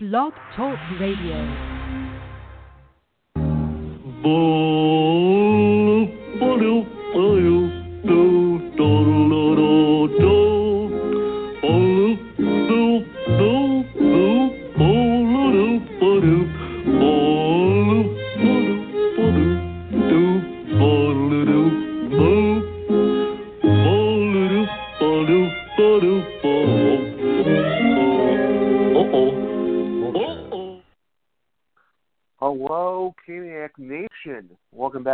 Blog Talk Radio. Hello,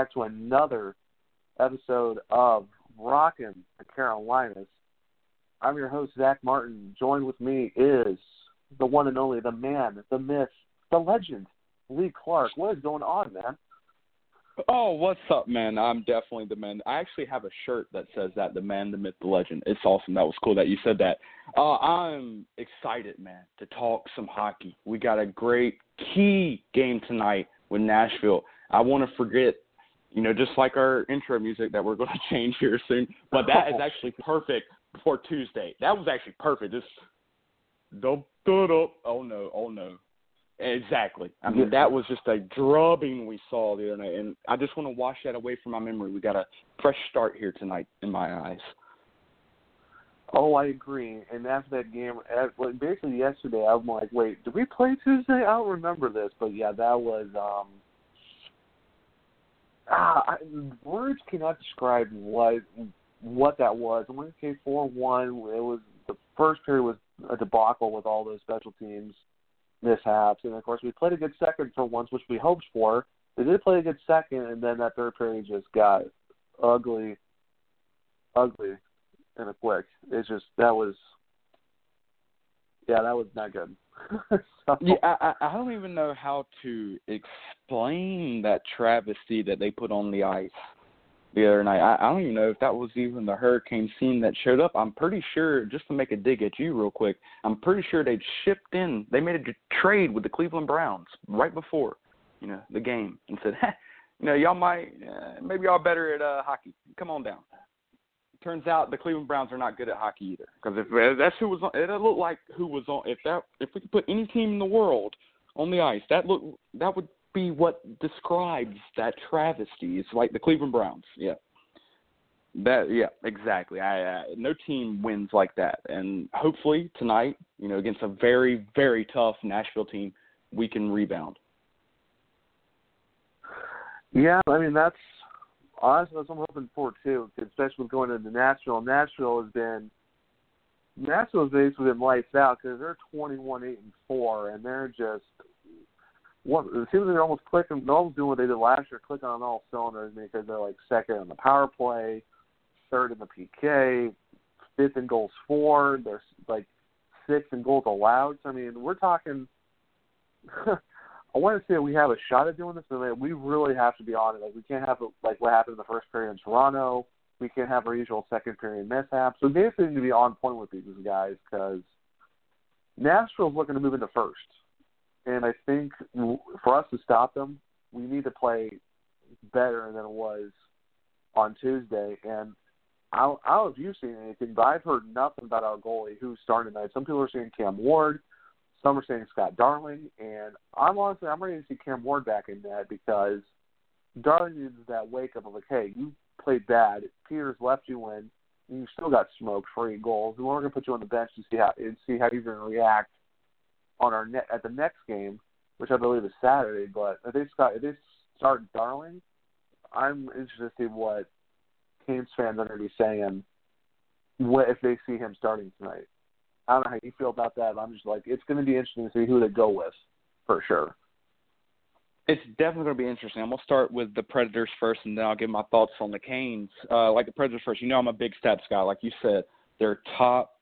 back to another episode of Rockin' the Carolinas. I'm your host, Zach Martin. Joined with me is the one and only, the man, the myth, the legend, Lee Clark. What is going on, man? Oh, what's up, man? I'm definitely the man. I actually have a shirt that says that, the man, the myth, the legend. It's awesome. That was cool that you said that. Uh, I'm excited, man, to talk some hockey. We got a great key game tonight with Nashville. I want to forget, you know, just like our intro music that we're going to change here soon. But that is actually perfect for Tuesday. That was actually perfect. Just, oh no, oh no. Exactly. I mean, that was just a drubbing we saw the other night, and I just want to wash that away from my memory. We got a fresh start here tonight, in my eyes. Oh, I agree. And after that game, basically yesterday, I'm like, wait, did we play Tuesday? I don't remember this, but yeah, that was. um Ah, I, words cannot describe what what that was. When it came four one, it was the first period was a debacle with all those special teams mishaps, and of course we played a good second for once, which we hoped for. They did play a good second, and then that third period just got ugly, ugly, in a quick. It's just that was, yeah, that was not good. so, Yeah, I, I don't even know how to explain that travesty that they put on the ice the other night. I, I don't even know if that was even the hurricane scene that showed up. I'm pretty sure, just to make a dig at you real quick, I'm pretty sure they'd shipped in. They made a trade with the Cleveland Browns right before, you know, the game, and said, Heh, you know, y'all might, uh, maybe y'all better at uh, hockey. Come on down. Turns out the Cleveland Browns are not good at hockey either. Because if that's who was on, it looked like who was on. If that, if we could put any team in the world on the ice, that look that would be what describes that travesty. It's like the Cleveland Browns. Yeah. That yeah, exactly. I uh, no team wins like that, and hopefully tonight, you know, against a very very tough Nashville team, we can rebound. yeah, I mean that's honestly that's what I'm hoping for too, especially going into Nashville. Nashville has been Nashville's basically been lights out because they're 21 eight and four, and they're just what it seems like they're almost clicking. They're almost doing what they did last year, clicking on all cylinders because they're like second in the power play, third in the PK, fifth in goals for. They're like sixth in goals allowed. So, I mean, we're talking. I want to say we have a shot at doing this, but we really have to be on it. Like we can't have like what happened in the first period in Toronto. We can't have our usual second period mishaps. So we basically need to be on point with these guys because Nashville's looking to move into first, and I think for us to stop them, we need to play better than it was on Tuesday. And I don't, I don't know if you've seen anything, but I've heard nothing about our goalie who's starting tonight. Some people are saying Cam Ward, some are saying Scott Darling, and I'm honestly I'm ready to see Cam Ward back in that because Darling needs that wake up of like, hey, you played bad. Peters left you in, and you still got smoked for eight goals. And we're going to put you on the bench to see how and see how you're going to react on our net at the next game, which I believe is Saturday. But if they Scott if they start Darling, I'm interested to see what Canes fans are going to be saying what if they see him starting tonight. I don't know how you feel about that. But I'm just like it's going to be interesting to see who they go with for sure. It's definitely going to be interesting. I'm going to start with the Predators first, and then I'll give my thoughts on the Canes. Uh, like the Predators first, you know I'm a big stats guy. Like you said, they're top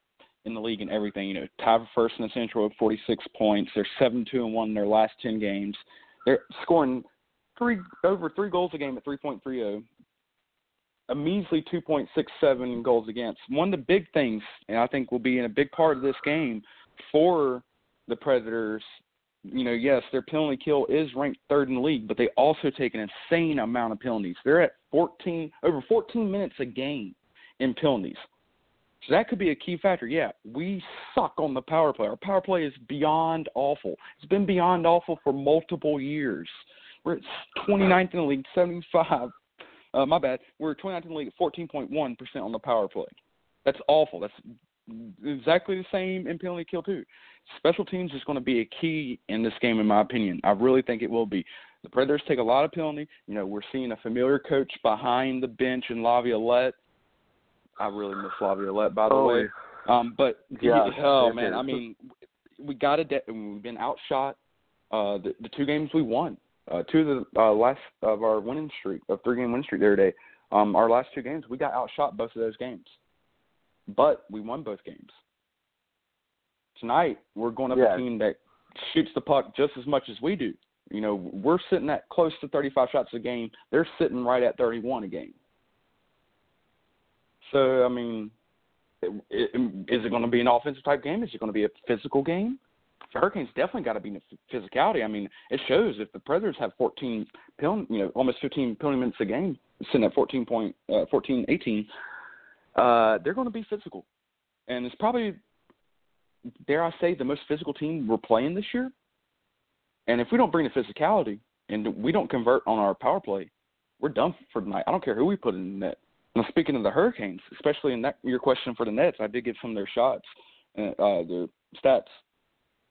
in the league in everything. You know, tied for first in the Central with 46 points. They're seven two and one in their last 10 games. They're scoring three over three goals a game at 3.30. A measly 2.67 goals against. One of the big things, and I think will be in a big part of this game for the Predators you know, yes, their penalty kill is ranked third in the league, but they also take an insane amount of penalties. They're at 14 over 14 minutes a game in penalties. So that could be a key factor. Yeah, we suck on the power play. Our power play is beyond awful. It's been beyond awful for multiple years. We're at 29th in the league, 75. Uh, my bad. We're 29th in the league at 14.1% on the power play. That's awful. That's exactly the same in penalty kill too. Special teams is going to be a key in this game, in my opinion. I really think it will be. The Predators take a lot of penalty. You know, we're seeing a familiar coach behind the bench in Laviolette. I really miss Laviolette, by the Oh, way. Um, but Yeah, oh it man. I mean, we got to. De- we've been outshot. Uh, the, the two games we won, uh, two of the uh, last of our winning streak, of three game winning streak the other day. Um, our last two games, we got outshot both of those games, but we won both games. Tonight, we're going up Yeah. a team that shoots the puck just as much as we do. You know, we're sitting at close to 35 shots a game. They're sitting right at 31 a game. So, I mean, it, it, is it going to be an offensive type game? Is it going to be a physical game? Hurricanes definitely got to be in physicality. I mean, it shows if the Predators have 14 penalty, you know, almost 15 penalty minutes a game, sitting at 14 point, uh, 14, 18, uh, they're going to be physical, and it's probably, dare I say, the most physical team we're playing this year. And if we don't bring the physicality and we don't convert on our power play, we're done for tonight. I don't care who we put in the net. Now, speaking of the Hurricanes, especially in that your question for the Nets, I did give some of their shots, uh, uh, their stats.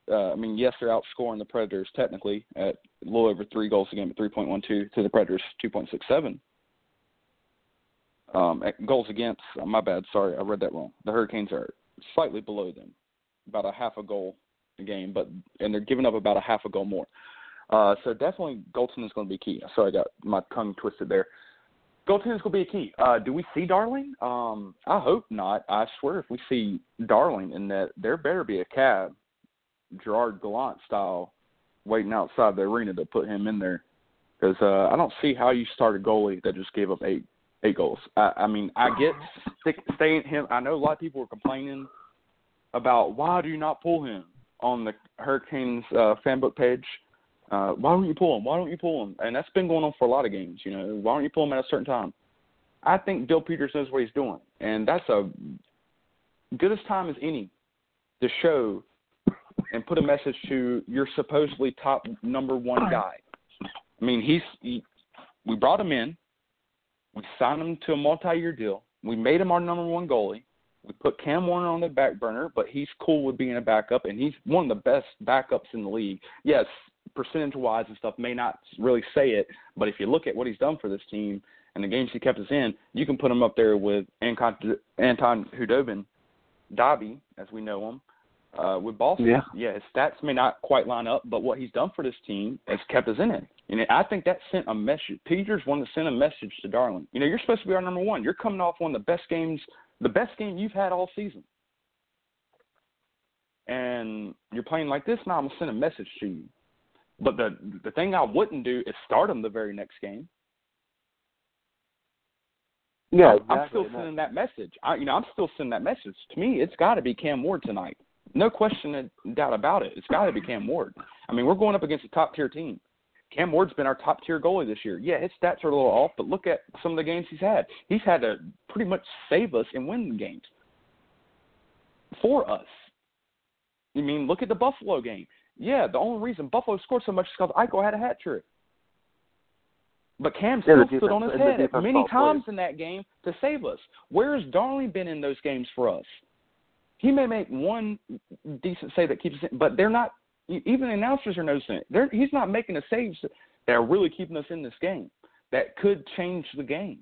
Uh, I mean, yes, they're outscoring the Predators technically at a little over three goals a game at 3.12 to the Predators 2.67. Um, goals against, uh, my bad, sorry, I read that wrong. The Hurricanes are slightly below them, about a half a goal a game, but and they're giving up about a half a goal more. Uh, so definitely goaltending is going to be key. Sorry, I got my tongue twisted there. Goaltending is going to be a key. Uh, do we see Darling? Um, I hope not. I swear, if we see Darling in that, there better be a cab, Gerard Gallant style, waiting outside the arena to put him in there. Because uh, I don't see how you start a goalie that just gave up eight eight goals. I, I mean, I get stick, staying him. I know a lot of people were complaining about why do you not pull him on the Hurricanes uh, fan book page. Uh, why don't you pull him? Why don't you pull him? And that's been going on for a lot of games. You know, why don't you pull him at a certain time? I think Bill Peters knows what he's doing, and that's a good as time as any to show and put a message to your supposedly top number one guy. I mean, he's he, we brought him in, we signed him to a multi-year deal, we made him our number one goalie. We put Cam Warner on the back burner, but he's cool with being a backup, and he's one of the best backups in the league. Yes, percentage wise and stuff may not really say it, but if you look at what he's done for this team and the games he kept us in, you can put him up there with Anton, Anton Khudobin, Dobby, as we know him, uh, with Boston. Yeah. yeah, his stats may not quite line up, but what he's done for this team has kept us in it. And I think that sent a message. Peters wanted to send a message to Darling. You know, you're supposed to be our number one. You're coming off one of the best games, the best game you've had all season. And you're playing like this, now I'm gonna send a message to you. But the the thing I wouldn't do is start him the very next game. Yeah, I'm, exactly. I'm still sending that message. I, you know, I'm still sending that message. To me, it's got to be Cam Ward tonight. No question, and doubt about it. It's got to be Cam Ward. I mean, we're going up against a top tier team. Cam Ward's been our top tier goalie this year. Yeah, his stats are a little off, but look at some of the games he's had. He's had to pretty much save us and win the games for us. I mean, look at the Buffalo game. Yeah, the only reason Buffalo scored so much is because Eichel had a hat trick. But Cam Yeah, still stood on his head many times in that game to save us. Where has Darling been in those games for us? He may make one decent save that keeps us in, but they're not. Even the announcers are noticing it. They're, he's not making the saves that are really keeping us in this game. That could change the game.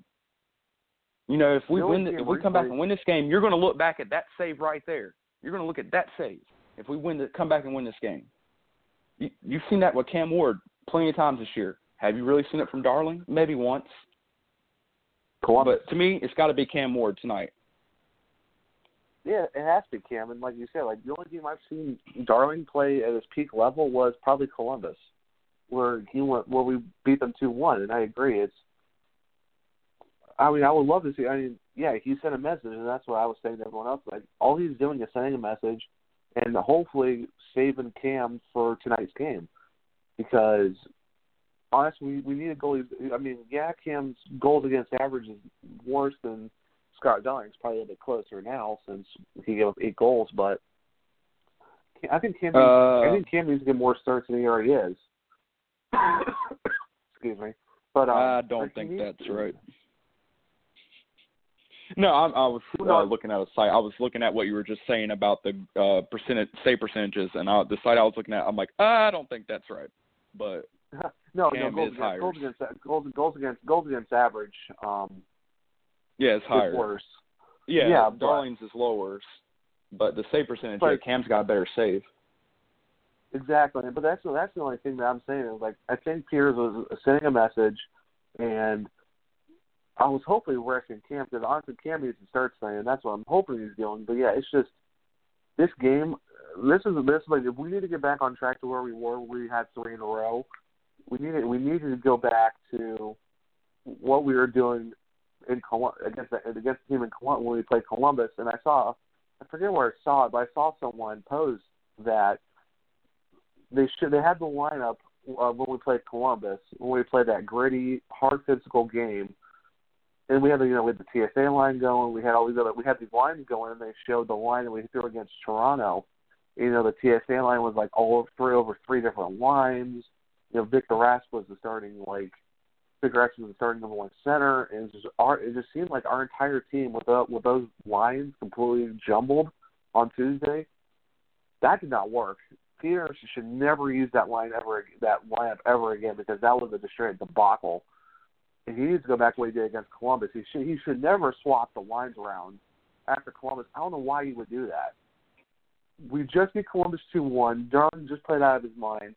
You know, if we win, the, if we we come back and win this game, you're going to look back at that save right there. You're going to look at that save if we win, the, come back and win this game. You, you've seen that with Cam Ward plenty of times this year. Have you really seen it from Darling? Maybe once. Columbus. But to me, it's got to be Cam Ward tonight. Yeah, it has to Cam. And like you said, like the only team I've seen Darling play at his peak level was probably Columbus, where he went where we beat them two one. And I agree, it's. I mean, I would love to see. I mean, yeah, he sent a message, and that's what I was saying to everyone else. Like, all he's doing is sending a message, and hopefully saving Cam for tonight's game, because honestly, we, we need a goalie. I mean, yeah, Cam's goals against average is worse than Scott Darling's probably a bit closer now since he gave up eight goals, but I think Cam. Uh, I think Cam needs to get more starts than he already is. Excuse me, but um, I don't think that's to- right. No, I, I was uh, looking at a site. I was looking at what you were just saying about the uh, percentage, say percentages, and I, the site I was looking at, I'm like, I don't think that's right. But no, no goals is against, goals against goals goals against goals against average um, yeah, it's higher. is worse. Yeah, Yeah, but- Darling's is lower, but the save percentage, But- Cam's got a better save. Exactly, but that's that's the only thing that I'm saying is like I think Piers was sending a message, and I was hoping resting Cam because honestly Cam needs to start and that's what I'm hoping he's doing. But yeah, it's just this game. This is this like if we need to get back on track to where we were, where we had three in a row. We needed we needed to go back to what we were doing in against the, against the team in Colum- when we played Columbus, and I saw I forget where I saw it, but I saw someone post that they should they had the lineup uh, when we played Columbus when we played that gritty, hard physical game, and we had the you know had the TSA line going, we had all these other we had these lines going, and they showed the line that we threw against Toronto. You know the TSA line was like all three over three different lines. You know Victor Rask was the starting like Rask was the starting number one center, and it just our it just seemed like our entire team with the, with those lines completely jumbled on Tuesday. That did not work. Peter should never use that line ever that lineup ever again because that was a straight debacle. And he needs to go back to what he did against Columbus. He should he should never swap the lines around after Columbus. I don't know why he would do that. We just beat Columbus two one. Darn just played out of his mind.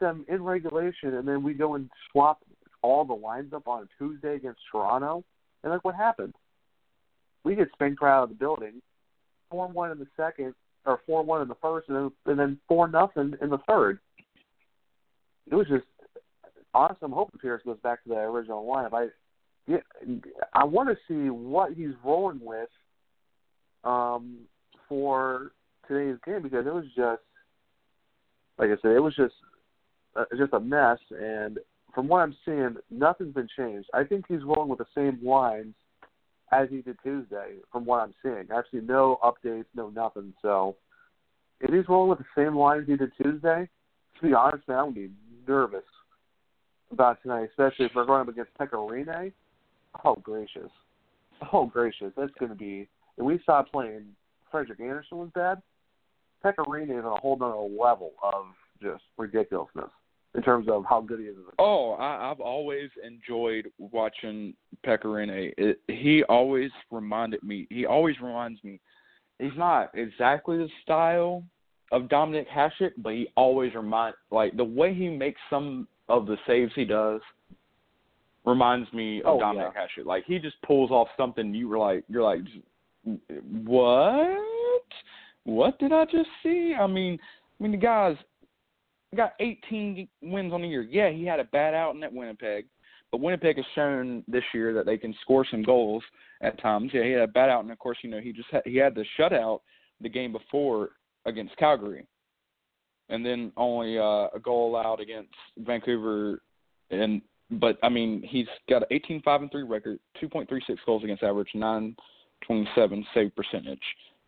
Them in regulation, and then we go and swap all the lines up on a Tuesday against Toronto. And look what happened. We get spanked right out of the building. Four one in the second, or four one in the first, and then four nothing in the third. It was just honestly, I'm hoping Pierce goes back to the original lineup. I yeah, I want to see what he's rolling with um, for today's game because it was just like I said, it was just uh, just a mess. And from what I'm seeing, nothing's been changed. I think he's rolling with the same lines as he did Tuesday. From what I'm seeing, seen no updates, no nothing. So if he's rolling with the same lines he did Tuesday, to be honest, man, I would be nervous about tonight, especially if we're going up against Pekka Rinne. Oh gracious, oh gracious, that's gonna be. If we stop playing Frederik Andersen was bad, Pekka Rinne is on a whole nother level of just ridiculousness in terms of how good he is. Oh, I, I've always enjoyed watching Pekka Rinne. It, he always reminded me. He always reminds me. He's not exactly the style of Dominik Hasek, but he always remind like the way he makes some of the saves he does reminds me of Oh, Dominik Hasek. Like he just pulls off something you were like you're like what? What did I just see? I mean, I mean the guy's got 18 wins on the year. Yeah, he had a bad outing at Winnipeg, but Winnipeg has shown this year that they can score some goals at times. Yeah, he had a bad outing. Of course, you know he just had, he had the shutout the game before against Calgary, and then only uh, a goal allowed against Vancouver. And but I mean he's got an 18 5 and 3 record, 2.36 goals against average, 927 save percentage.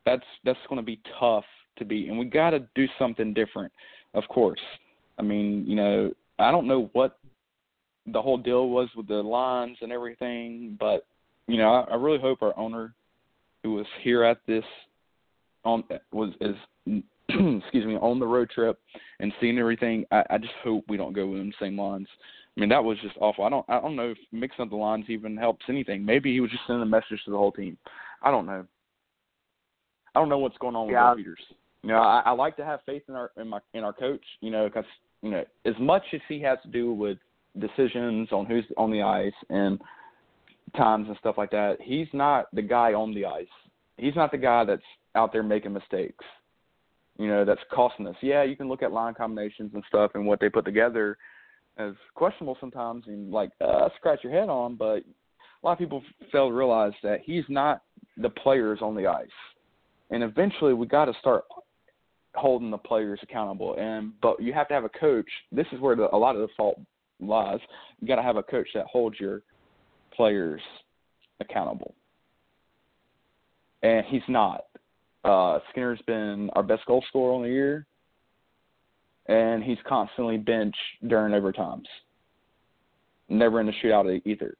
That's that's going to be tough to beat, and we got to do something different of course. I mean, you know, I don't know what the whole deal was with the lines and everything, but you know, I, I really hope our owner, who was here at this, on was is excuse me on the road trip and seeing everything. I, I just hope we don't go with them same lines. I mean, that was just awful. I don't I don't know if mixing up the lines even helps anything. Maybe he was just sending a message to the whole team. I don't know. I don't know what's going on with Yeah. the Peters. You know, I, I like to have faith in our in my in our coach. You know, because you know as much as he has to do with decisions on who's on the ice and times and stuff like that, he's not the guy on the ice. He's not the guy that's out there making mistakes. You know, that's costing us. Yeah, you can look at line combinations and stuff and what they put together as questionable sometimes and like uh, scratch your head on, but a lot of people fail to realize that he's not the players on the ice. And eventually, we got to start holding the players accountable. And but you have to have a coach. This is where the, a lot of the fault lies. You got to have a coach that holds your players accountable. and he's not. Uh, Skinner's been our best goal scorer on the year, and he's constantly benched during overtimes. Never in the shootout either.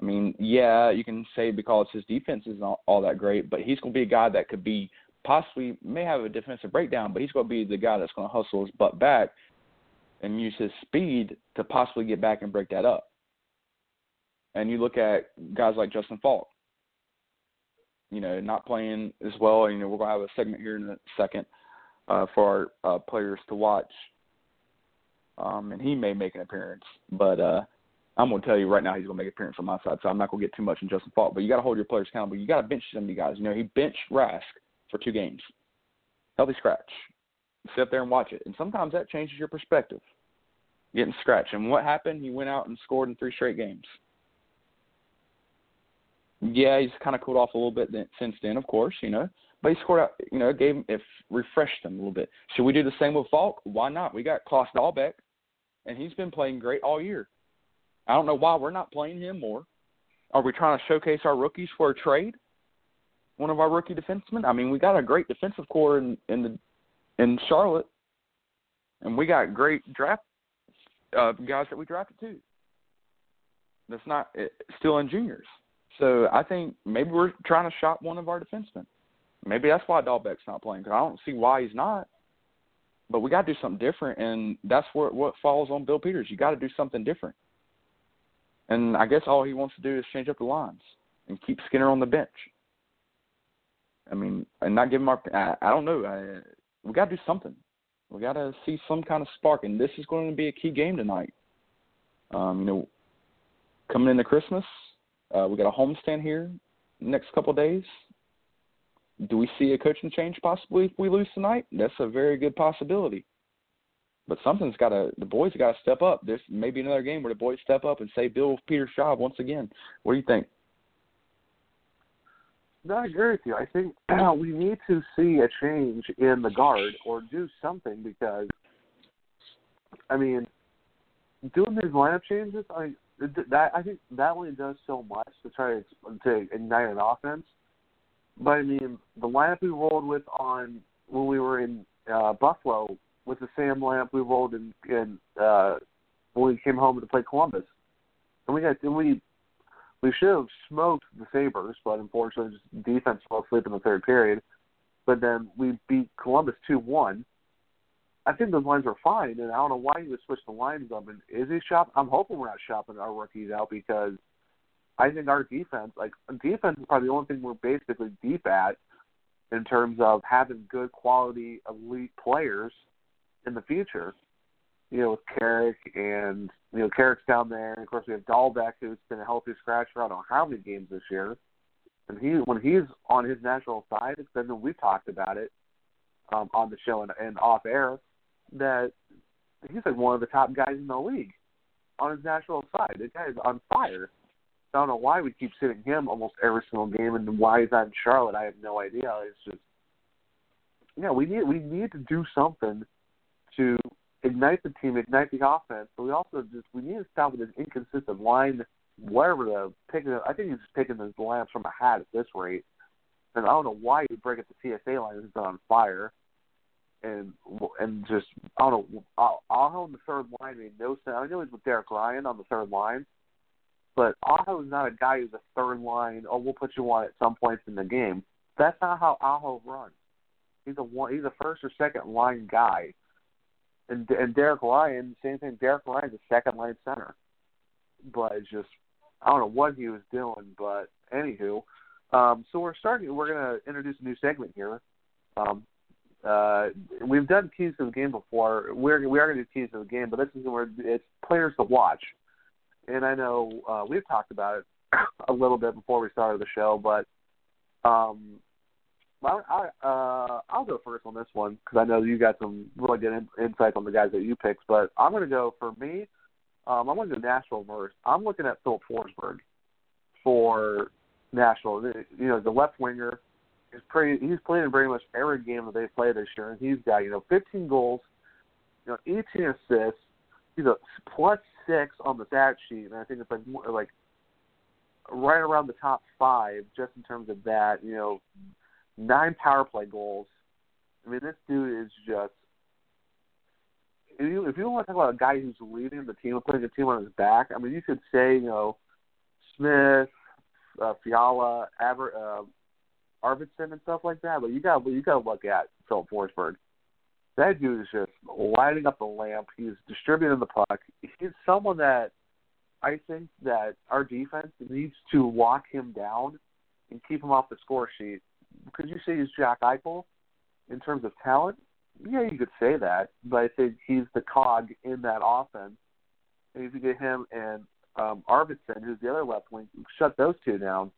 I mean, yeah, you can say because his defense is not all that great, but he's going to be a guy that could be possibly may have a defensive breakdown, but he's going to be the guy that's going to hustle his butt back and use his speed to possibly get back and break that up. And you look at guys like Justin Faulk, you know, not playing as well. You know, we're going to have a segment here in a second uh, for our uh, players to watch, um, and he may make an appearance. But uh, I'm going to tell you right now, he's going to make an appearance on my side, so I'm not going to get too much in Justin Faulk. But you got to hold your players accountable. You got to bench some of you guys. You know, he benched Rask for two games, healthy scratch. Sit up there and watch it, and sometimes that changes your perspective. Getting scratched, and what happened? He went out and scored in three straight games. Yeah, he's kind of cooled off a little bit since then, of course, you know. But he scored out, you know, gave it refreshed him a little bit. Should we do the same with Faulk? Why not? We got Klas Dahlbeck, and he's been playing great all year. I don't know why we're not playing him more. Are we trying to showcase our rookies for a trade? One of our rookie defensemen. I mean, we got a great defensive core in in the in Charlotte, and we got great draft uh, guys that we drafted too. That's not eh, still in juniors. So I think maybe we're trying to shop one of our defensemen. Maybe that's why Dahlbeck's not playing because I don't see why he's not. But we got to do something different, and that's where what falls on Bill Peters. You got to do something different. And I guess all he wants to do is change up the lines and keep Skinner on the bench. I mean, and not give him our. I, I don't know. I, we got to do something. We got to see some kind of spark, and this is going to be a key game tonight. Um, you know, coming into Christmas, uh, we got a homestand here next couple of days. Do we see a coaching change possibly if we lose tonight? That's a very good possibility. But something's got to the boys got to step up. There's maybe another game where the boys step up and say Bill Peter job once again. What do you think? No, I agree with you. I think we need to see a change in the guard or do something because, I mean, doing these lineup changes, I that I think that only does so much to try to to ignite an offense. But I mean, the lineup we rolled with on when we were in uh, Buffalo was the same lineup we rolled in, in uh, when we came home to play Columbus, and we got and we we should have smoked the Sabres, but unfortunately, just defense fell asleep in the third period. But then we beat Columbus two one I think those lines are fine, and I don't know why he would switch the lines up. And is he shop? I'm hoping we're not shopping our rookies out because I think our defense, like defense, is probably the only thing we're basically deep at in terms of having good quality elite players in the future. You know, with Carrick and you know Carrick's down there, and of course we have Dahlbeck, who's been a healthy scratch for I don't know how many games this year. And he, when he's on his natural side, it's been we've talked about it um, on the show and, and off air that he's like one of the top guys in the league on his natural side. The guy is on fire. I don't know why we keep sitting him almost every single game, and why he's not in Charlotte. I have no idea. It's just, yeah, we need we need to do something to ignite the team, ignite the offense. But we also just we need to stop with this inconsistent line. Whatever the picking, I think he's just picking the lamps from a hat at this rate. And I don't know why you break up the TSA line. It's on fire and and just I don't know. Aho in the third line made no sense. I know he's with Derek Ryan on the third line, but Aho is not a guy who's a third line. Oh, we'll put you on at some points in the game. That's not how Aho runs. He's a one. He's a first or second line guy. And and Derek Ryan, same thing. Derek Ryan's a second line center, but it's just I don't know what he was doing. But anywho, um, so we're starting. We're gonna introduce a new segment here. Um, uh, we've done keys to the game before. We're we are to do keys to the game, but this is where it's players to watch. And I know uh, we've talked about it a little bit before we started the show, but um, I, I, uh, I'll go first on this one because I know you got some really good in, insights on the guys that you picked. But I'm going to go for me. Um, I'm going to go Nashville first. I'm looking at Filip Forsberg for Nashville. You know, the left winger is pretty. He's played in pretty much every game that they play this year, and he's got you know 15 goals, you know 18 assists. He's a plus six on the stat sheet, and I think it's like like right around the top five just in terms of that. You know, nine power play goals. I mean, this dude is just. If you if you want to talk about a guy who's leading the team and putting the team on his back, I mean, you could say you know, Smith, uh, Fiala, Aver, uh, Arvidsson, and stuff like that. But you got you got to look at Phil Forsberg. That dude is just lighting up the lamp. He's distributing the puck. He's someone that I think that our defense needs to lock him down and keep him off the score sheet. Could you say he's Jack Eichel in terms of talent? Yeah, you could say that, but I think he's the cog in that offense. And if you get him and um, Arvidsson, who's the other left wing, shut those two down,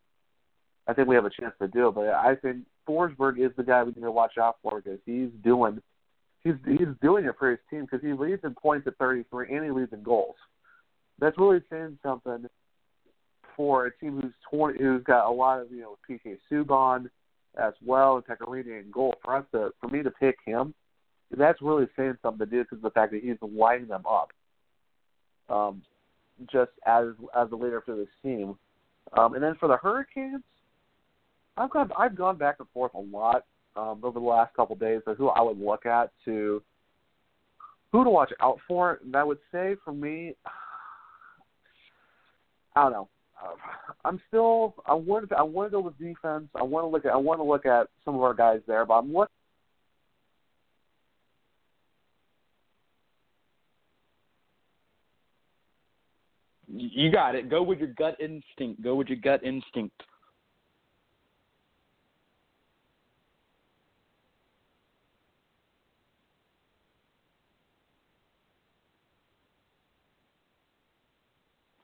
I think we have a chance to do it. But I think Forsberg is the guy we need to watch out for because he's doing he's he's doing it for his team because he leads in points at 33 and he leads in goals. That's really saying something for a team who's 20, who's got a lot of you know PK Subban as well and Pekka Rinne in goal. For us to for me to pick him, that's really saying something to do because of the fact that he's lighting them up. Um, just as as the leader for this team, um, and then for the Hurricanes, I've gone I've gone back and forth a lot um, over the last couple of days of who I would look at to who to watch out for. And I would say for me, I don't know. Uh, I'm still I want to I want to go with defense. I want to look at I want to look at some of our guys there, but I'm looking. You got it. Go with your gut instinct. Go with your gut instinct.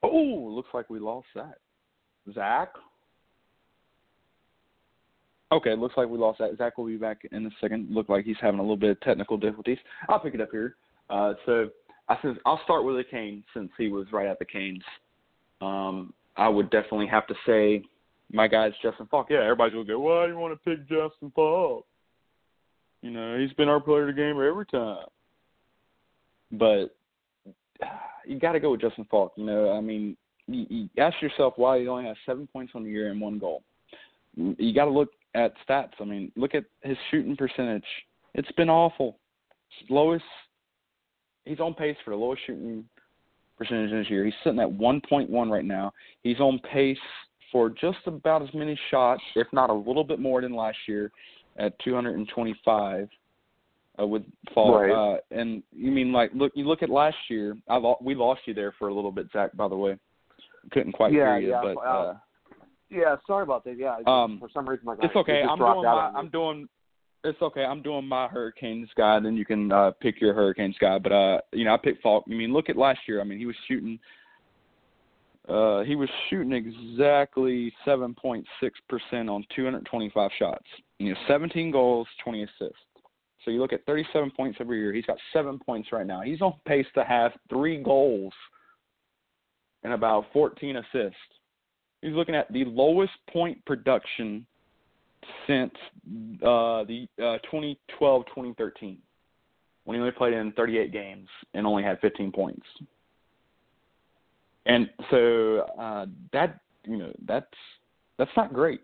Oh, looks like we lost that. Zach? Okay, looks like we lost that. Zach will be back in a second. Look like he's having a little bit of technical difficulties. I'll pick it up here. Uh, so I said I'll start with the Canes since he was right at the Canes. Um, I would definitely have to say my guy's Justin Faulk. Yeah, everybody's gonna go, why do you want to pick Justin Faulk? You know, he's been our player of the game every time. But you got to go with Justin Faulk. You know, I mean, you, you ask yourself why he only has seven points on the year and one goal. You got to look at stats. I mean, look at his shooting percentage. It's been awful. It's lowest. He's on pace for the lowest shooting percentage this year. He's sitting at 1.1 right now. He's on pace for just about as many shots, if not a little bit more than last year, at 225 uh, with fall. Right. Uh, and you mean like look you look at last year. I lo- we lost you there for a little bit, Zach. By the way, couldn't quite Yeah, hear you, yeah, but uh, uh, Yeah, sorry about that. Yeah, Um, for some reason my it's okay. I'm doing out my. I'm doing. It's okay. I'm doing my Hurricanes guy, then you can uh pick your Hurricanes guy. But uh, you know, I picked Faulk. I mean, look at last year. I mean, he was shooting. Uh, he was shooting exactly 7.6% on 225 shots. You know, 17 goals, 20 assists. So you look at 37 points every year. He's got seven points right now. He's on pace to have three goals and about 14 assists. He's looking at the lowest point production since uh, the uh, 2012-2013, when he only played in 38 games and only had 15 points. And so uh, that you know that's that's not great.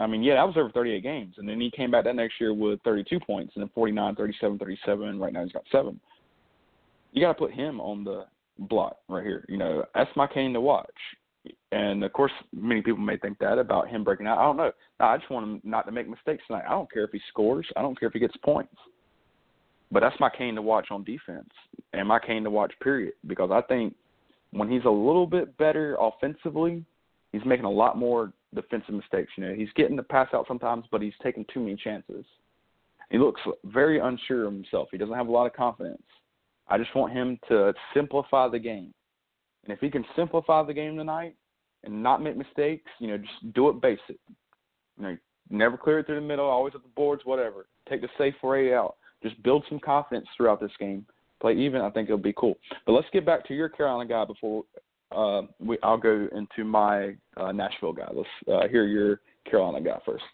I mean, yeah, that was over 38 games, and then he came back that next year with 32 points, and then 49, 37, 37. Right now he's got seven. You got to put him on the block right here. You know, that's my Cane to watch. And of course, many people may think that about him breaking out. I don't know. No, I just want him not to make mistakes tonight. I don't care if he scores. I don't care if he gets points. But that's my Cane to watch on defense, and my Cane to watch period. Because I think when he's a little bit better offensively, he's making a lot more defensive mistakes. You know, he's getting the pass out sometimes, but he's taking too many chances. He looks very unsure of himself. He doesn't have a lot of confidence. I just want him to simplify the game. And if he can simplify the game tonight and not make mistakes, you know, just do it basic. You know, never clear it through the middle, always at the boards, whatever. Take the safe way out. Just build some confidence throughout this game. Play even, I think it'll be cool. But let's get back to your Carolina guy before uh, we, I'll go into my uh, Nashville guy. Let's uh, hear your Carolina guy first.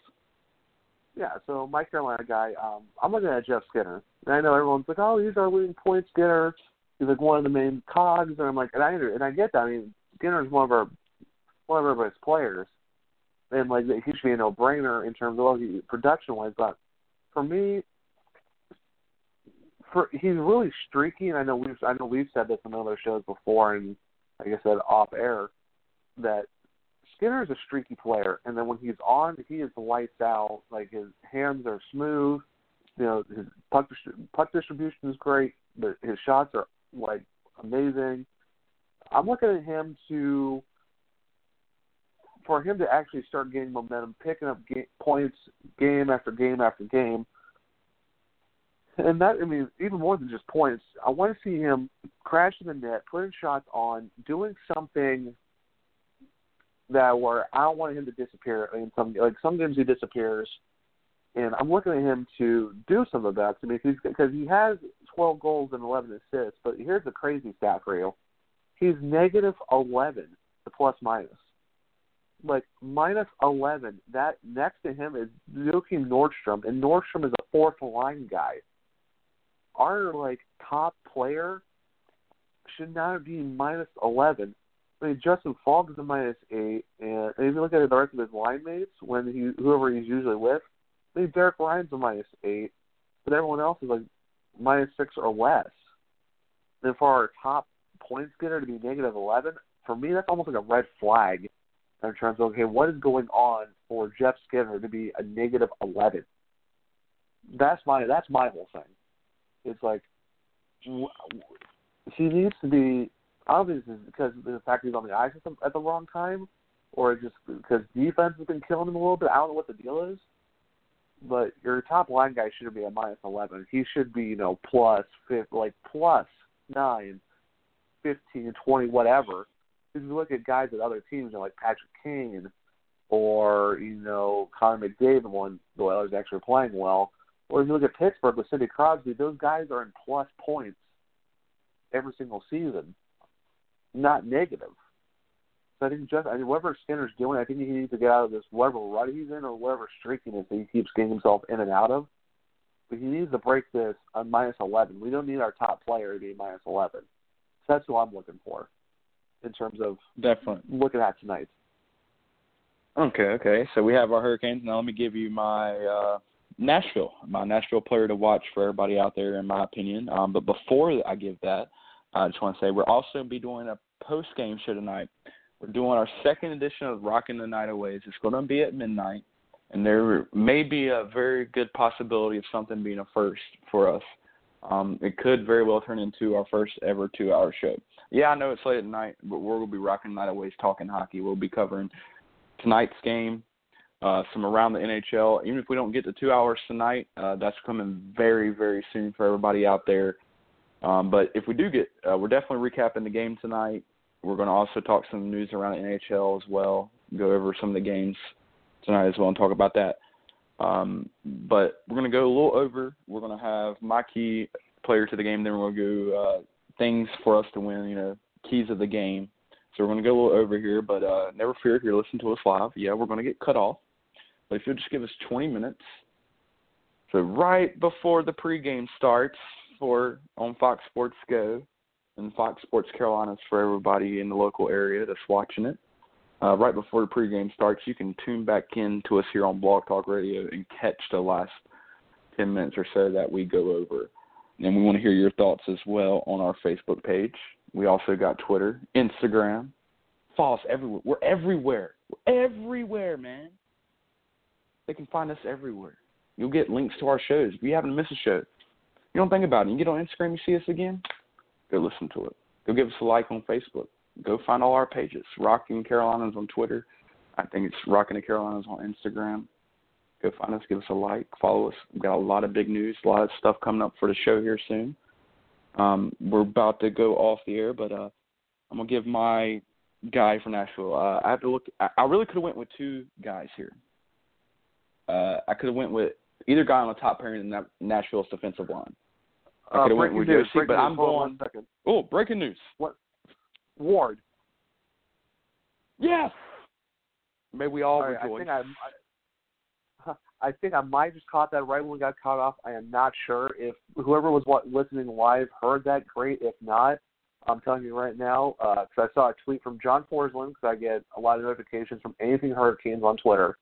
Yeah, so my Carolina guy, um, I'm looking at Jeff Skinner. And I know everyone's like, oh, he's our leading point Skinner. He's like one of the main cogs, and I'm like, and I and I get that. I mean, Skinner is one of our one of everybody's players, and like he should be a no-brainer in terms of well, he, production-wise. But for me, for he's really streaky, and I know we've I know we've said this on other shows before, and like I said off air, that Skinner is a streaky player, and then when he's on, he is lights out. Like his hands are smooth. You know, his puck puck distribution is great. But his shots are like amazing. I'm looking at him to for him to actually start gaining momentum, picking up game, points game after game after game. And that, I mean, even more than just points, I want to see him crashing the net, putting shots on, doing something that where I don't want him to disappear. I mean, some like some games he disappears, and I'm looking at him to do some of that. I mean, because he has 12 goals and 11 assists, but here's the crazy stat for you: he's negative 11 the plus minus. Like minus 11. That next to him is Joakim Nordstrom, and Nordstrom is a fourth line guy. Our like top player should not be minus 11 Mean, Justin Faulk is a minus eight, and, and if you look at the rest of his line mates, when he whoever he's usually with, I mean, Derek Ryan's a minus eight, but everyone else is like minus six or less. And for our top points getter to be negative eleven, for me that's almost like a red flag in terms of okay, what is going on for Jeff Skinner to be a negative eleven? That's my that's my whole thing. It's like he needs to be I don't think this is because the fact he's on the ice at the, at the wrong time, or just because defense has been killing him a little bit. I don't know what the deal is, but your top line guy shouldn't be a minus eleven. He should be, you know, plus fifth, like plus nine, fifteen, twenty, whatever. If you look at guys at other teams, you know, like Patrick Kane or you know Connor McDavid when the Oilers actually playing well, or if you look at Pittsburgh with Sidney Crosby, those guys are in plus points every single season not negative. So I think just I mean whatever Skinner's doing, I think he needs to get out of this whatever rut he's in or whatever streakiness that he keeps getting himself in and out of. But he needs to break this on minus eleven. We don't need our top player to be minus eleven. So that's who I'm looking for in terms of definitely looking at tonight. Okay, okay. So we have our Hurricanes. Now let me give you my uh Nashville, my Nashville player to watch for everybody out there, in my opinion. Um, but before I give that, I just want to say we're also going to be doing a post game show tonight. We're doing our second edition of Rocking the Night Away. It's going to be at midnight, and there may be a very good possibility of something being a first for us. Um, it could very well turn into our first ever two hour show. Yeah, I know it's late at night, but we're going to be rocking the night away talking hockey. We'll be covering tonight's game, uh, some around the NHL. Even if we don't get to two hours tonight, uh, that's coming very, very soon for everybody out there. Um, but if we do get, uh, we're definitely recapping the game tonight. We're going to also talk some news around NHL as well, go over some of the games tonight as well, and talk about that. Um, but we're going to go a little over. We're going to have my key player to the game. Then we're going to go uh, things for us to win. You know, keys of the game. So we're going to go a little over here, but uh, never fear if you're listening to us live. Yeah, we're going to get cut off. But if you'll just give us 20 minutes. So right before the pregame starts, for on Fox Sports Go and Fox Sports Carolinas for everybody in the local area that's watching it. Uh, right before the pregame starts, you can tune back in to us here on Blog Talk Radio and catch the last 10 minutes or so that we go over. And we want to hear your thoughts as well on our Facebook page. We also got Twitter, Instagram. Follow us everywhere. We're everywhere. We're everywhere, man. They can find us everywhere. You'll get links to our shows. If you happen to miss a show, you don't think about it. You get on Instagram, you see us again, go listen to it. Go give us a like on Facebook. Go find all our pages. Rocking Carolinas on Twitter. I think it's Rocking the Carolinas on Instagram. Go find us, give us a like, follow us. We've got a lot of big news, a lot of stuff coming up for the show here soon. Um, we're about to go off the air, but uh, I'm gonna give my guy for Nashville. Uh, I have to look. I, I really could have went with two guys here. Uh, I could have went with either guy on the top pairing in Nashville's defensive line. I could have went with news, but I'm going. Oh, breaking news. What? Ward. Yes. May we all, all right, rejoice. I think I, I, I think I might just caught that right when we got caught off. I am not sure if whoever was what, listening live heard that. Great. If not, I'm telling you right now, because I saw a tweet from John Forslund, because I get a lot of notifications from anything Hurricanes on Twitter,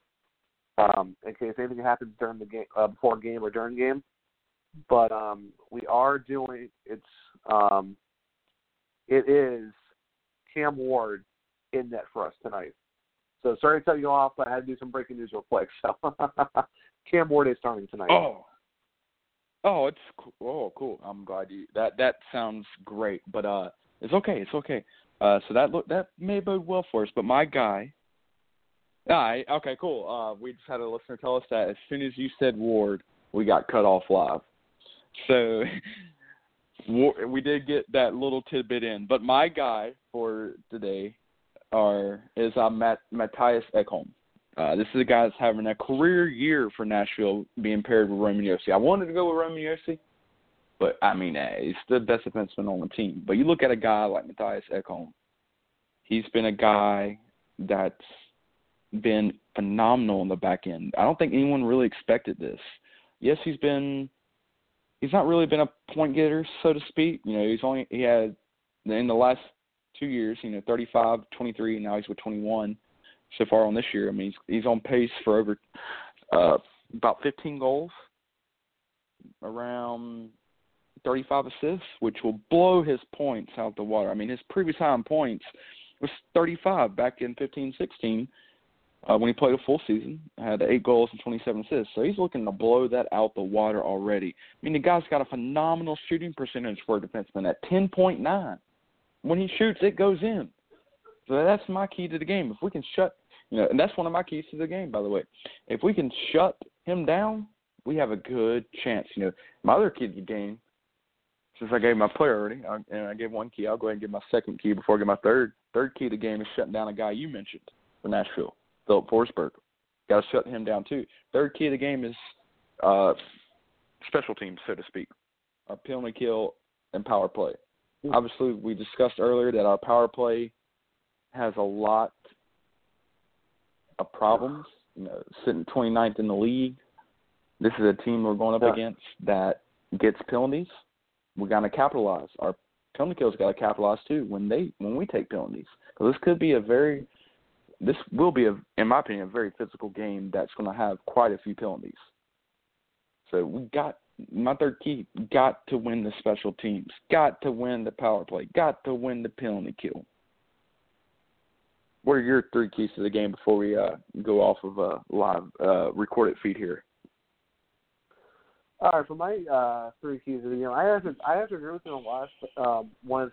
um, in case anything happens during the game, uh, before game or during game. But um, we are doing it's um, it is Cam Ward in net for us tonight. So sorry to tell you off, but I had to do some breaking news real quick. So Cam Ward is starting tonight. Oh, oh, it's cool. oh cool. I'm glad you that that sounds great, but uh, it's okay. It's okay. Uh, so that look that may bode well for us. But my guy, ah, okay, cool. Uh, we just had a listener tell us that as soon as you said Ward, we got cut off live. So we did get that little tidbit in. But my guy for today are is uh, Matt Mattias Ekholm. Uh, this is a guy that's having a career year for Nashville, being paired with Roman Josi. I wanted to go with Roman Josi, but I mean, uh, he's the best defenseman on the team. But you look at a guy like Mattias Ekholm. He's been a guy that's been phenomenal on the back end. I don't think anyone really expected this. Yes, he's been he's not really been a point getter, so to speak. You know, he's only he had in the last two years, you know, 35, 23, and now he's with 21 so far on this year. I mean, he's, he's on pace for over uh, about 15 goals, around 35 assists, which will blow his points out the water. I mean, his previous high in points was 35 back in 15, 16. Uh, when he played a full season, had eight goals and 27 assists. So he's looking to blow that out the water already. I mean, the guy's got a phenomenal shooting percentage for a defenseman at 10.9 when he shoots, it goes in. So that's my key to the game. If we can shut, you know, and that's one of my keys to the game, by the way. If we can shut him down, we have a good chance. You know, my other key to the game, since I gave my player and I gave one key, I'll go ahead and give my second key before I give my third. Third key to the game is shutting down a guy you mentioned for Nashville, Filip Forsberg. Got to shut him down too. Third key of the game is uh, special teams, so to speak, our penalty kill and power play obviously we discussed earlier that our power play has a lot of problems. You know, sitting 29th in the league. This is a team we're going up yeah. against that gets penalties. We're going to capitalize. Our penalty kills got to capitalize too when they when we take penalties. So this could be a very this will be a in my opinion a very physical game that's going to have quite a few penalties. So we got my third key got to win the special teams, got to win the power play, got to win the penalty kill. What are your three keys to the game before we uh, go off of a live uh, recorded feed here? All right, for my uh, three keys of the game, I have to I have to agree with you on last um, one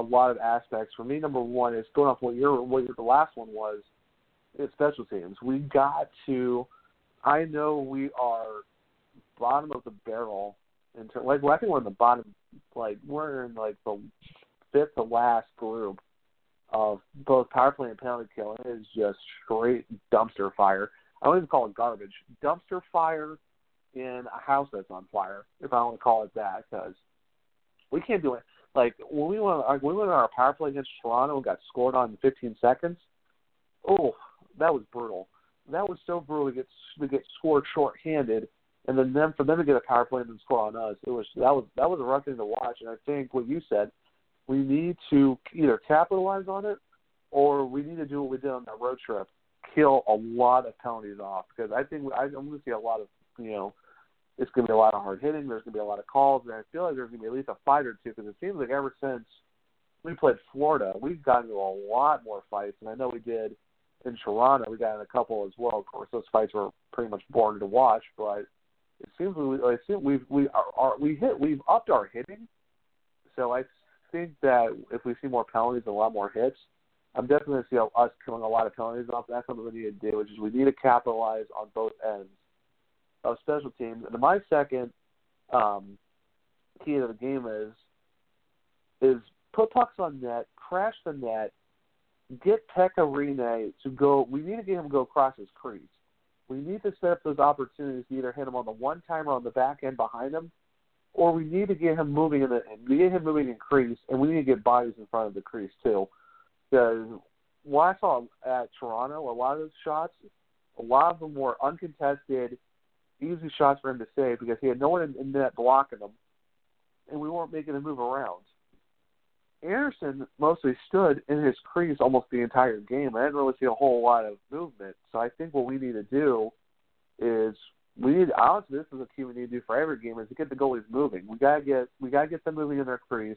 a lot of aspects. For me, number one is going off what your what your, the last one was. It's special teams. We got to. I know we are bottom of the barrel in terms, like well, I think we're in the bottom like we're in like the fifth to last group of both power play and penalty kill. It is just straight dumpster fire. I don't even call it garbage. Dumpster fire in a house that's on fire, if I want to call it that, because we can't do it. Like when we went, like, when we went on our power play against Toronto and got scored on in 15 seconds. Oh, that was brutal. That was so brutal to get to get scored shorthanded and then them for them to get a power play and then score on us, it was that was that was a rough thing to watch. And I think what you said, we need to either capitalize on it or we need to do what we did on that road trip, kill a lot of penalties off because I think I, I'm going to see a lot of you know. It's going to be a lot of hard hitting. There's going to be a lot of calls, and I feel like there's going to be at least a fight or two because it seems like ever since we played Florida, we've gotten into a lot more fights, and I know we did in Toronto. We got in a couple as well. Of course, those fights were pretty much boring to watch, but it seems we seems we've we are, are we hit we've upped our hitting. So I think that if we see more penalties and a lot more hits, I'm definitely going to see us killing a lot of penalties off. That's something we need to do, which is we need to capitalize on both ends of special teams. And my second um, key to the game is is put pucks on net, crash the net, get Pekka Rinne to go. We need to get him to go across his crease. We need to set up those opportunities to either hit him on the one time or on the back end behind him, or we need to get him moving in the get him moving in crease, and we need to get bodies in front of the crease too. Because what I saw at Toronto, a lot of those shots, a lot of them were uncontested, easy shots for him to save because he had no one in, in net blocking them, and we weren't making him move around. Andersen mostly stood in his crease almost the entire game. I didn't really see a whole lot of movement. So I think what we need to do is we need honestly this is a key we need to do for every game is to get the goalies moving. We gotta get we gotta get them moving in their crease.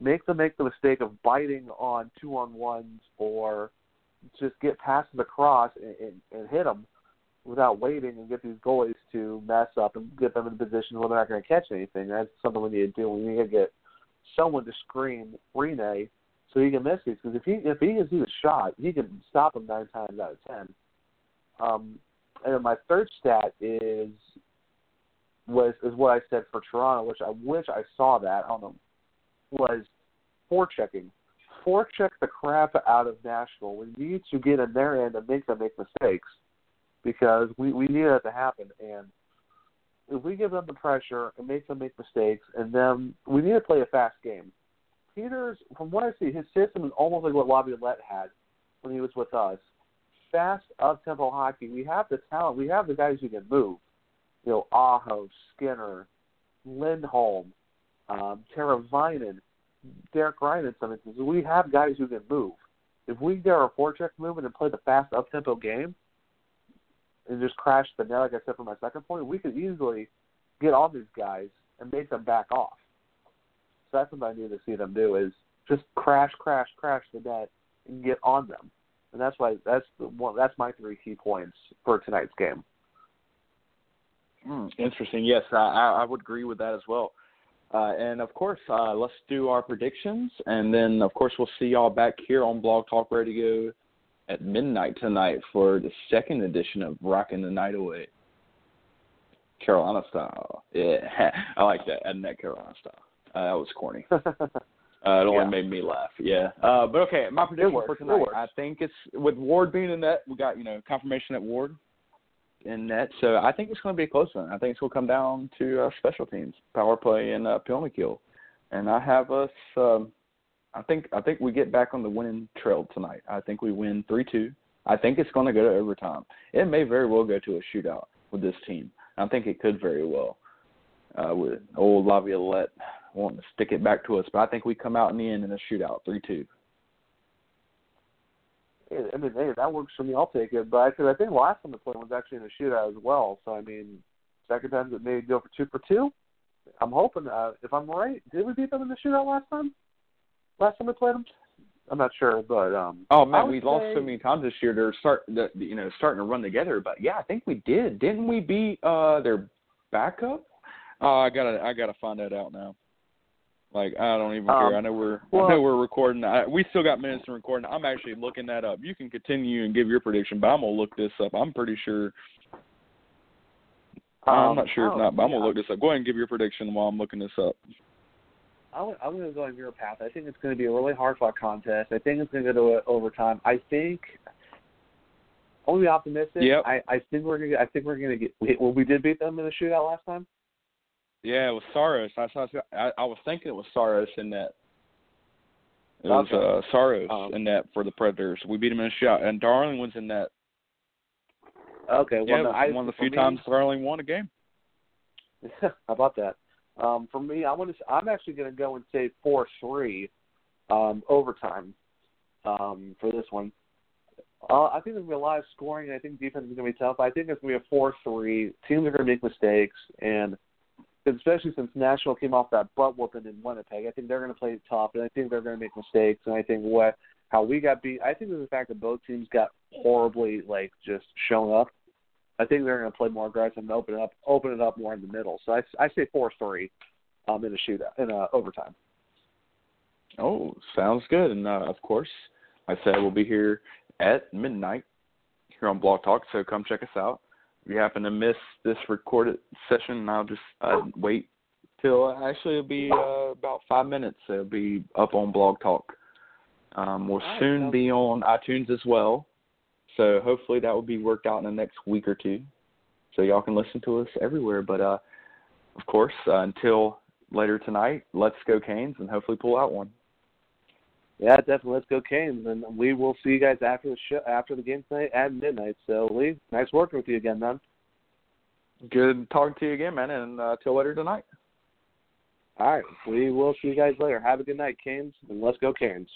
Make them make the mistake of biting on two on ones or just get past the cross and, and, and hit them without waiting and get these goalies to mess up and get them in a position where they're not going to catch anything. That's something we need to do. We need to get someone to screen Rinne so he can miss these. Because if he if he can see the shot, he can stop them nine times out of ten. Um, and then my third stat is was is what I said for Toronto, which I wish I saw that. I don't know. Was forechecking. Forecheck the crap out of Nashville. We need to get in their end and make them make mistakes because we we need that to happen. And if we give them the pressure and make them make mistakes, and then we need to play a fast game. Peters, from what I see, his system is almost like what Laviolette had when he was with us. Fast, up-tempo hockey. We have the talent. We have the guys who can move. You know, Aho, Skinner, Lindholm, um, Teravainen, Derek Ryan in some instances. We have guys who can move. If we get our forecheck moving and play the fast, up-tempo game, and just crash the net, like I said for my second point, we could easily get on these guys and make them back off. So that's what I need to see them do is just crash, crash, crash the net and get on them. And that's why that's the one that's my three key points for tonight's game. Mm, interesting. Yes, I, I would agree with that as well. Uh, and of course, uh, let's do our predictions, and then of course we'll see y'all back here on Blog Talk Radio at midnight tonight for the second edition of Rocking the Night Away. Carolina style. Yeah, I like that. Adding that Carolina style. Uh, that was corny. Uh, it only Yeah. made me laugh. Yeah. Uh, but okay, my prediction for tonight. I think it's with Ward being in net. We got you know confirmation that Ward in net. So I think it's going to be a close one. I think it's going to come down to uh, special teams, power play, and uh, penalty kill. And I have us. Um, I think I think we get back on the winning trail tonight. I think we win three two. I think it's going to go to overtime. It may very well go to a shootout with this team. I think it could very well. Uh, with old Laviolette wanting to stick it back to us, but I think we come out in the end in a shootout, three two. I mean, hey, that works for me. I'll take it. But because I think last time the played was actually in a shootout as well. So I mean, second time it may go for two for two. I'm hoping. Uh, if I'm right, did we beat them in the shootout last time? Last time we played them, I'm not sure, but um. Oh man, we lost say- so many times this year. They're start, the, you know, starting to run together. But yeah, I think we did. Didn't we beat uh their backup? Oh, I gotta, I gotta find that out now. Like I don't even Um, care. I know we're, well- I know we're recording. I, we still got minutes to record. I'm actually looking that up. You can continue and give your prediction, but I'm gonna look this up. I'm pretty sure. I'm Um, not sure if oh, not, but I'm gonna look this up. Go ahead and give your prediction while I'm looking this up. I'm, I'm going to go on your path. I think it's going to be a really hard fought contest. I think it's going to go to overtime. I think. Be optimistic. Yep. I, I think we're gonna. I think we're gonna get. we- Well, we did beat them in the shootout last time. Yeah, it was Saros. I saw. I, I was thinking it was Saros in that. It was Okay. uh, Saros Um, in that for the Predators. We beat him in a shootout, and Darling was in that. Okay. Well, yeah, no, I, one of the few me- times Darling won a game. How about that? Um, for me, I want to. I'm actually going to go and say four three, um, overtime, um, for this one. Uh, I think there's going to be a lot of scoring, and I think defense is going to be tough. I think it's going to be a four three. Teams are going to make mistakes, and especially since Nashville came off that butt whooping in Winnipeg, I think they're going to play tough, and I think they're going to make mistakes. And I think what how we got beat. I think there's the fact that both teams got horribly like just shown up. I think they're going to play more aggressive and open it up, open it up more in the middle. So I, I say four three, um, in a shootout in a overtime. Oh, sounds good. And uh, of course, like I said we'll be here at midnight here on Blog Talk. So come check us out. If you happen to miss this recorded session, I'll just uh, wait till actually it'll be uh, about five minutes. It'll be up on Blog Talk. Um, we'll Alright, soon be on iTunes as well. So hopefully that will be worked out in the next week or two. So y'all can listen to us everywhere. But uh, of course, uh, until later tonight, let's go Canes and hopefully pull out one. Yeah, definitely. Let's go Canes, and we will see you guys after the show, after the game tonight at midnight. So Lee, nice working with you again, man. Good talking to you again, man, and uh, till later tonight. All right, we will see you guys later. Have a good night, Canes, and let's go Canes.